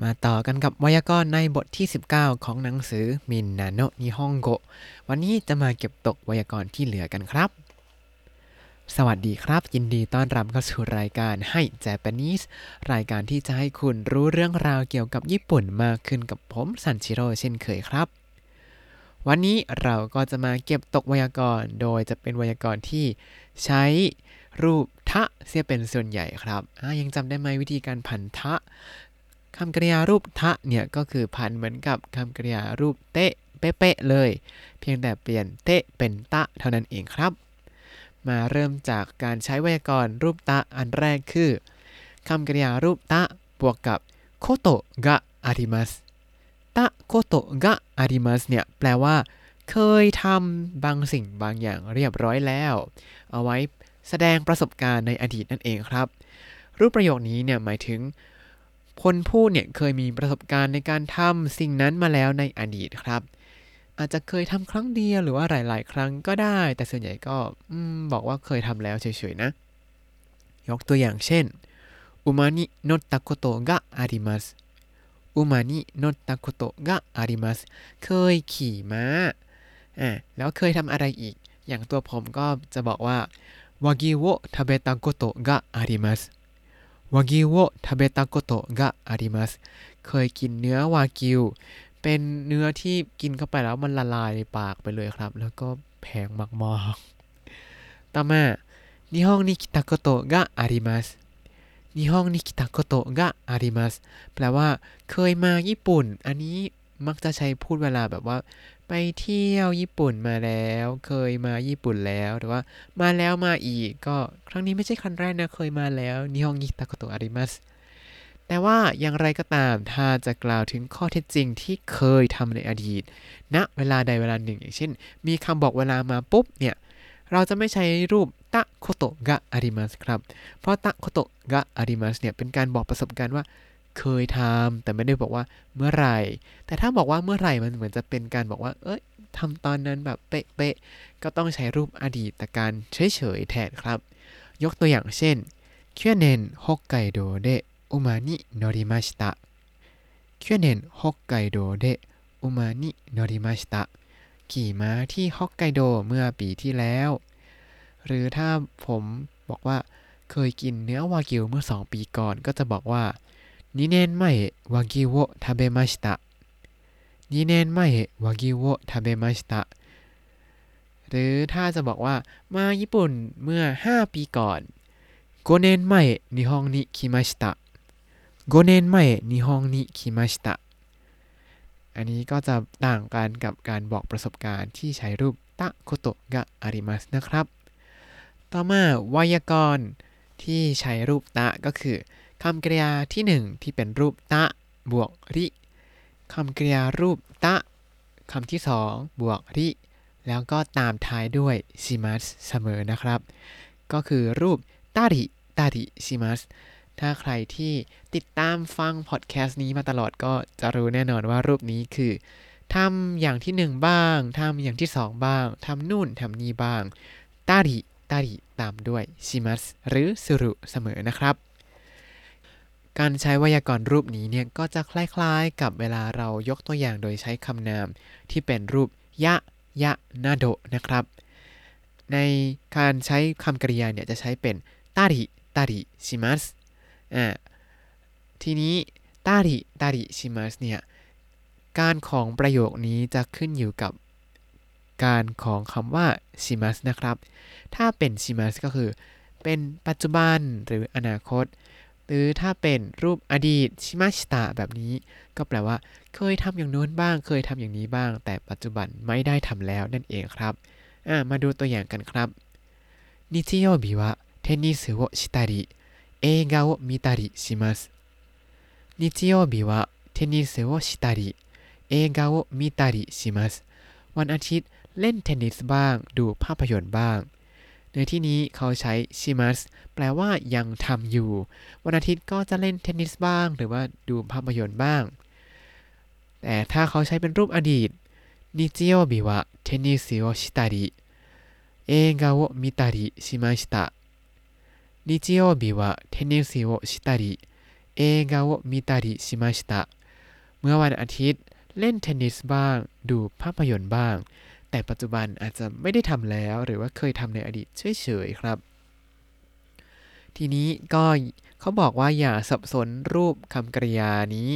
มาต่อกันกับไวยากรณ์ในบทที่ 19 ของหนังสือมินนาโนนิฮงโกวันนี้จะมาเก็บตกไวยากรณ์ที่เหลือกันครับ สวัสดีครับ ยินดีต้อนรับเข้าสู่รายการให้ Japanese รายการที่จะให้คุณรู้เรื่องราวเกี่ยวกับญี่ปุ่นมากขึ้นกับผมซันชิโร่เช่นเคยครับ วันนี้เราก็จะมาเก็บตกไวยากรณ์ โดยจะเป็นไวยากรณ์ที่ใช้รูปทะเสียเป็นส่วนใหญ่ครับยังจำได้ไหมวิธีการผันทะ คำกริยารูปทะเนี่ยก็คือพันเหมือนกับคำกริยารูปเตะเป๊ะเลย เพียงแต่เปลี่ยนเตะเป็นตะเท่านั้นเองครับ มาเริ่มจากการใช้ไวยากรณ์รูปตะอันแรกคือคำกริยารูปตะบวกกับโคโตะกะอาริมัสตะโคโตะกะอาริมัสเนี่ยแปลว่า เคยทำบางสิ่งบางอย่างเรียบร้อยแล้ว เอาไว้แสดงประสบการณ์ในอดีตนั่นเองครับ รูปประโยคนี้เนี่ยหมายถึง คนพูดเนี่ยเคยมีประสบการณ์ในการทำสิ่งนั้นมาแล้วในอดีตครับ อาจจะเคยทำครั้งเดียวหรือว่าหลาย ๆ ครั้งก็ได้ แต่ส่วนใหญ่ก็บอกว่าเคยทำแล้วเฉยๆนะ ยกตัวอย่างเช่นอุมานิโนตะโกโตะกะอาริมัสอุมานิโนตะโกโตะกะอาริมัสเคยขี่ม้าอ่าแล้วเคยทำอะไรอีก อย่างตัวผมก็จะบอกว่าวากิโวทาเบตะโกโตะกะอาริมัส วากิวโอทาเบตาโกโตะกะอาริมัสเคยกินเนื้อวากิว เป็นเนื้อที่กินเข้าไปแล้วมันละลายในปากไปเลยครับ แล้วก็แพงมากๆต่อมานิฮงนิคิตาโกโตะกะอาริมัสนิฮงนิคิตาโกโตะกะอาริมัสแปลว่าเคยมาญี่ปุ่น อันนี้มักจะใช้พูดเวลาแบบว่าไปเที่ยวญี่ปุ่นมาแล้ว เคยมาญี่ปุ่นแล้วหรือว่ามาแล้วมาอีก ก็ครั้งนี้ไม่ใช่ครั้งแรกนะ เคยมาแล้วนิฮงยิตะโกโตอาริมัสแต่ว่าอย่างไรก็ตาม ถ้าจะกล่าวถึงข้อเท็จจริงที่เคยทำในอดีตณนะเวลาใดเวลาหนึ่ง อย่างเช่น มีคำบอกเวลามาปุ๊บเนี่ย เราจะไม่ใช้รูปตะโคโตะกะอาริมัสครับ เพราะตะโคโตะกะอาริมัสเนี่ยเป็นการบอกประสบการณ์ว่า เคยทำแต่ไม่ได้บอกว่าเมื่อไหร่ แต่ถ้าบอกว่าเมื่อไหร่มันเหมือนจะเป็นการบอกว่า เอ้ยทำตอนนั้นแบบเป๊ะๆก็ต้องใช้รูปอดีตการเฉยๆแทนครับ ยกตัวอย่างเช่น去年北海道で馬に乗りました去年北海道で馬に乗りましたขี่ม้าที่ฮอกไกโดเมื่อปีที่แล้ว หรือถ้าผมบอกว่าเคยกินเนื้อวากิวเมื่อสองปีก่อนก็จะบอกว่า 2年前和牛を食べました2年前和牛を食べましたหรือถ้าจะบอกว่ามาญี่ปุ่นเมื่อ 5 ปีก่อน5年前日本に来ました5年前日本に来ましたอันนี้ก็จะต่างกันกับการบอกประสบการณ์ที่ใช้รูปตะโคโตะกะอาริมัสนะครับ ต่อมาไวยากรณ์ที่ใช้รูปตะก็คือ คำกริยาที่ 1 ที่เป็นรูปตะบวกริคำกริยารูปตะคำที่ 2 บวกริ แล้วก็ตามท้ายด้วยชิมัสเสมอนะครับ ก็คือรูปตาริตาริชิมัสถ้าใครที่ติดตามฟังพอดแคสต์นี้มาตลอดก็จะรู้แน่นอนว่ารูปนี้คือทำอย่างที่1บ้าง ทำอย่างที่2บ้าง ทำนู่นทำนี่บ้าง ตาริตาริตามด้วยชิมัสหรือสุรุเสมอนะครับ การใช้ไวยากรณ์รูปนี้เนี่ยก็จะคล้ายๆ กับเวลาเรายกตัวอย่างโดยใช้คำนาม ที่เป็นรูปยะยะนาโดนะครับ ในการใช้คำกริยาเนี่ยจะใช้เป็นตาริตาริชิมัสอ่าทีนี้ตาริตาริชิมัสเนี่ยการของประโยคนี้จะขึ้นอยู่กับการของคำว่าชิมัสนะครับ ถ้าเป็นชิมัสก็คือ เป็นปัจจุบันหรืออนาคต หรือถ้าเป็นรูปอดีตชิมาชิตะแบบนี้ ก็แปลว่า เคยทำอย่างโน้นบ้าง เคยทำอย่างนี้บ้าง แต่ปัจจุบันไม่ได้ทำแล้วนั่นเองครับมาดูตัวอย่างกันครับนิจิโยบิวะเทนนิสโอชิตาริเอกาโอมิตาริชิมัสนิจิโยบิวะเทนนิสโอชิตาริเอกาโอมิตาริชิมัสวันอาทิตย์เล่นเทนนิสบ้าง ดูภาพยนตร์บ้าง ในที่นี้เขาใช้ชิมัสแปลว่ายังทำอยู่ วันอาทิตย์ก็จะเล่นเทนนิสบ้าง หรือว่าดูภาพยนตร์บ้าง แต่ถ้าเขาใช้เป็นรูปอดีต日曜日はテニスをしたり映画を見たりしました 日曜日はテニスをしたり映画を見たりしましたเมื่อวันอาทิตย์เล่นเทนนิสบ้าง ดูภาพยนตร์บ้าง แต่ปัจจุบันอาจจะไม่ได้ทำแล้ว หรือว่าเคยทำในอดีตเฉยๆครับ ทีนี้ก็เขาบอกว่าอย่าสับสนรูปคำกริยานี้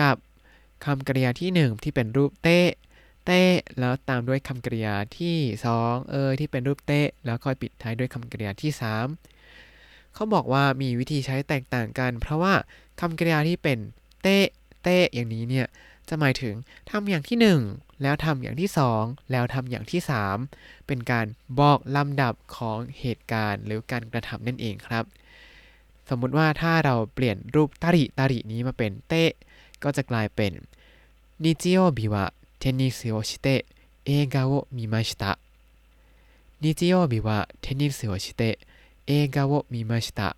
กับคำกริยาที่หนึ่งที่เป็นรูปเตะเตะแล้วตามด้วยคำกริยาที่สองเออที่เป็นรูปเตะแล้วค่อยปิดท้ายด้วยคำกริยาที่สามเขาบอกว่ามีวิธีใช้แตกต่างกัน เพราะว่าคำกริยาที่เป็นเตะเตะอย่างนี้เนี่ย จะหมายถึงทำอย่างที่หนึ่งแล้วทำอย่างที่สองแล้วทำอย่างที่สามเป็นการบอกลำดับของเหตุการณ์ หรือการกระทำนั่นเองครับ สมมุติว่าถ้าเราเปลี่ยนรูปたりたりนี้มาเป็น て ก็จะกลายเป็น日曜日はテニスをして映画を見ました 日曜日はテニスをして映画を見ました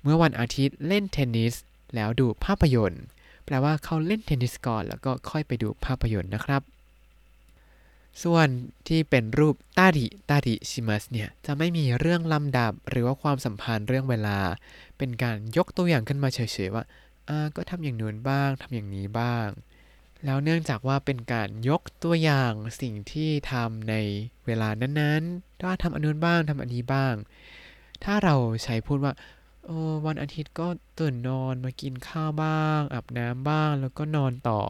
เมื่อวันอาทิตย์เล่นเทนนิสแล้วดูภาพยนตร์ แปลว่าเขาเล่นเทนนิสก่อน แล้วก็ค่อยไปดูภาพยนตร์นะครับ ส่วนที่เป็นรูปตาริตาริชิมัสเนี่ยจะไม่มีเรื่องลำดับหรือว่าความสัมพันธ์เรื่องเวลา เป็นการยกตัวอย่างขึ้นมาเฉยๆว่าอ่าก็ทำอย่างนู้นบ้างทำอย่างนี้บ้าง แล้วเนื่องจากว่าเป็นการยกตัวอย่างสิ่งที่ทำในเวลานั้นๆว่าทำอันนู้นบ้างทำอันนี้บ้าง ถ้าเราใช้พูดว่า เออวันอาทิตย์ก็ตื่นนอนมากินข้าวบ้างอาบน้ำบ้างแล้วก็นอนต่อ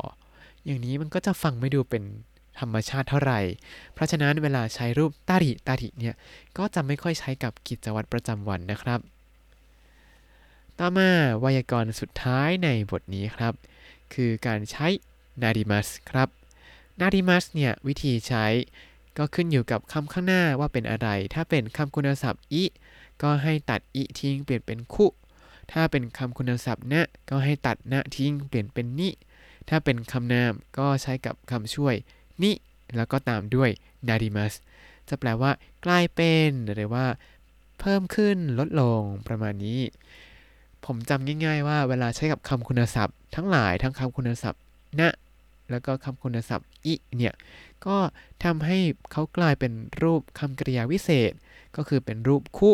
อย่างนี้มันก็จะฟังไม่ดูเป็นธรรมชาติเท่าไหร่ เพราะฉะนั้นเวลาใช้รูปตาริตาริเนี่ย ก็จะไม่ค่อยใช้กับกิจวัตรประจำวันนะครับ ต่อมาไวยากรณ์สุดท้ายในบทนี้ครับ คือการใช้นาริมัสครับนาริมัสเนี่ย วิธีใช้ก็ขึ้นอยู่กับคำข้างหน้าว่าเป็นอะไร ถ้าเป็นคำคุณศัพท์อิ ก็ให้ตัดอิทิ้งเปลี่ยนเป็นคุ ถ้าเป็นคำคุณศัพท์นะก็ให้ตัดนะทิ้งเปลี่ยนเป็นนิ ถ้าเป็นคำนามก็ใช้กับคำช่วยนิแล้วก็ตามด้วยนาริมัสจะแปลว่ากลายเป็นหรือว่า เพิ่มขึ้นลดลงประมาณนี้ ผมจำง่ายๆว่าเวลาใช้กับคำคุณศัพท์ ทั้งหลายทั้งคำคุณศัพท์นะแล้วก็คำคุณศัพท์อิเนี่ย ก็ทำให้เขากลายเป็นรูปคำกริยาวิเศษ ก็คือเป็นรูปคุ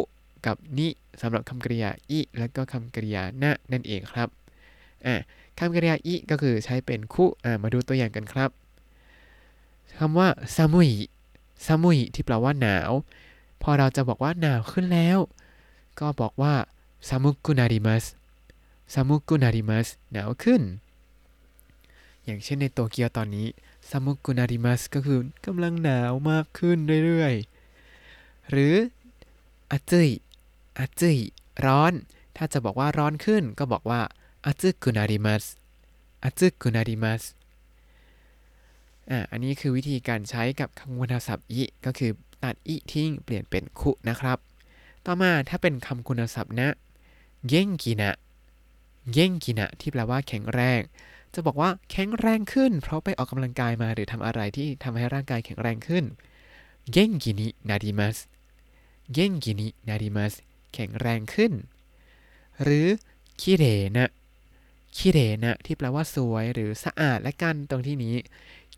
กับนิสำหรับคำกริยาอิและก็คำกริยานะนั่นเองครับอ่าคำกริยาอิก็คือใช้เป็นคุอ่ามาดูตัวอย่างกันครับคำว่าซามุยซามุยที่แปลว่าหนาว พอเราจะบอกว่าหนาวขึ้นแล้ว ก็บอกว่าซามุกุนาริมัสซามุกุนาริมัสหนาวขึ้น อย่างเช่นในโตเกียวตอนนี้ซามุกุนาริมัสก็คือกำลังหนาวมากขึ้นเรื่อยๆ หรืออาจุย อาจุยร้อน ถ้าจะบอกว่าร้อนขึ้นก็บอกว่าอาจุกุนาริมัสอาจุกุนาริมัสอ่าอันนี้คือวิธีการใช้กับคำคุณศัพท์อิก็คือตัดอิทิ้งเปลี่ยนเป็นคุนะครับ ต่อมาถ้าเป็นคำคุณศัพท์นะเย่งกินะเย่งกินะที่แปลว่าแข็งแรง จะบอกว่าแข็งแรงขึ้น เพราะไปออกกำลังกายมาหรือทำอะไรที่ทำให้ร่างกายแข็งแรงขึ้นเย่งกินินาริมัสเย่งกินินาริมัส แข็งแรงขึ้น หรือคิเรนะคิเรนะที่แปลว่าสวยหรือสะอาดและกันตรงที่นี้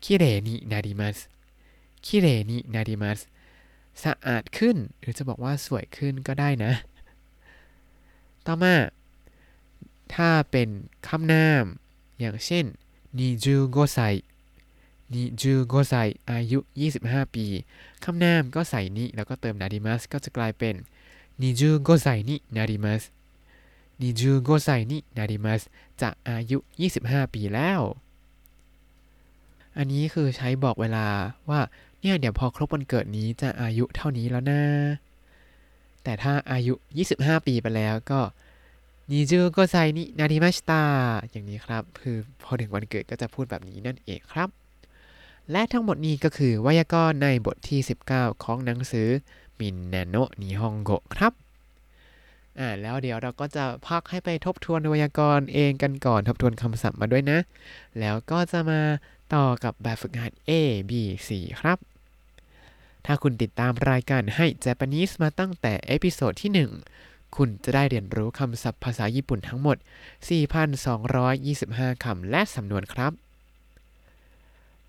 คิเรนินาริมัสคิเรนินาริมัสสะอาดขึ้น หรือจะบอกว่าสวยขึ้นก็ได้นะ ต่อมา ถ้าเป็นคำนาม อย่างเช่นนิจูโกไซนิจูโกไซอายุ 25 ปี คำนามก็ใส่นิแล้วก็เติมนาริมัสก็จะกลายเป็น นิจูโกไซนินาริมัสนิจูโกไซนินาริมัสจะอายุ 25 ปีแล้ว อันนี้คือใช้บอกเวลาว่า เนี่ยเดี๋ยวพอครบวันเกิดนี้จะอายุเท่านี้แล้วนะ แต่ถ้าอายุ 25 ปีไปแล้วก็นิจูโกไซนินาริมัสตาอย่างนี้ครับ คือพอถึงวันเกิดก็จะพูดแบบนี้นั่นเองครับ และทั้งหมดนี้ก็คือไวยากรณ์ในบทที่ 19 ของหนังสือ มินเนโนะนิฮงโกครับอ่าแล้วเดี๋ยวเราก็จะพักให้ไปทบทวนไวยากรณ์เองกันก่อนทบทวนคำศัพท์มาด้วยนะ แล้วก็จะมาต่อกับแบบฝึกหัด A B C ครับ ถ้าคุณติดตามรายการให้ Japanese มาตั้งแต่เอพิโซดที่ 1 คุณจะได้เรียนรู้คำศัพท์ภาษาญี่ปุ่นทั้งหมด 4,225 คำและสำนวนครับ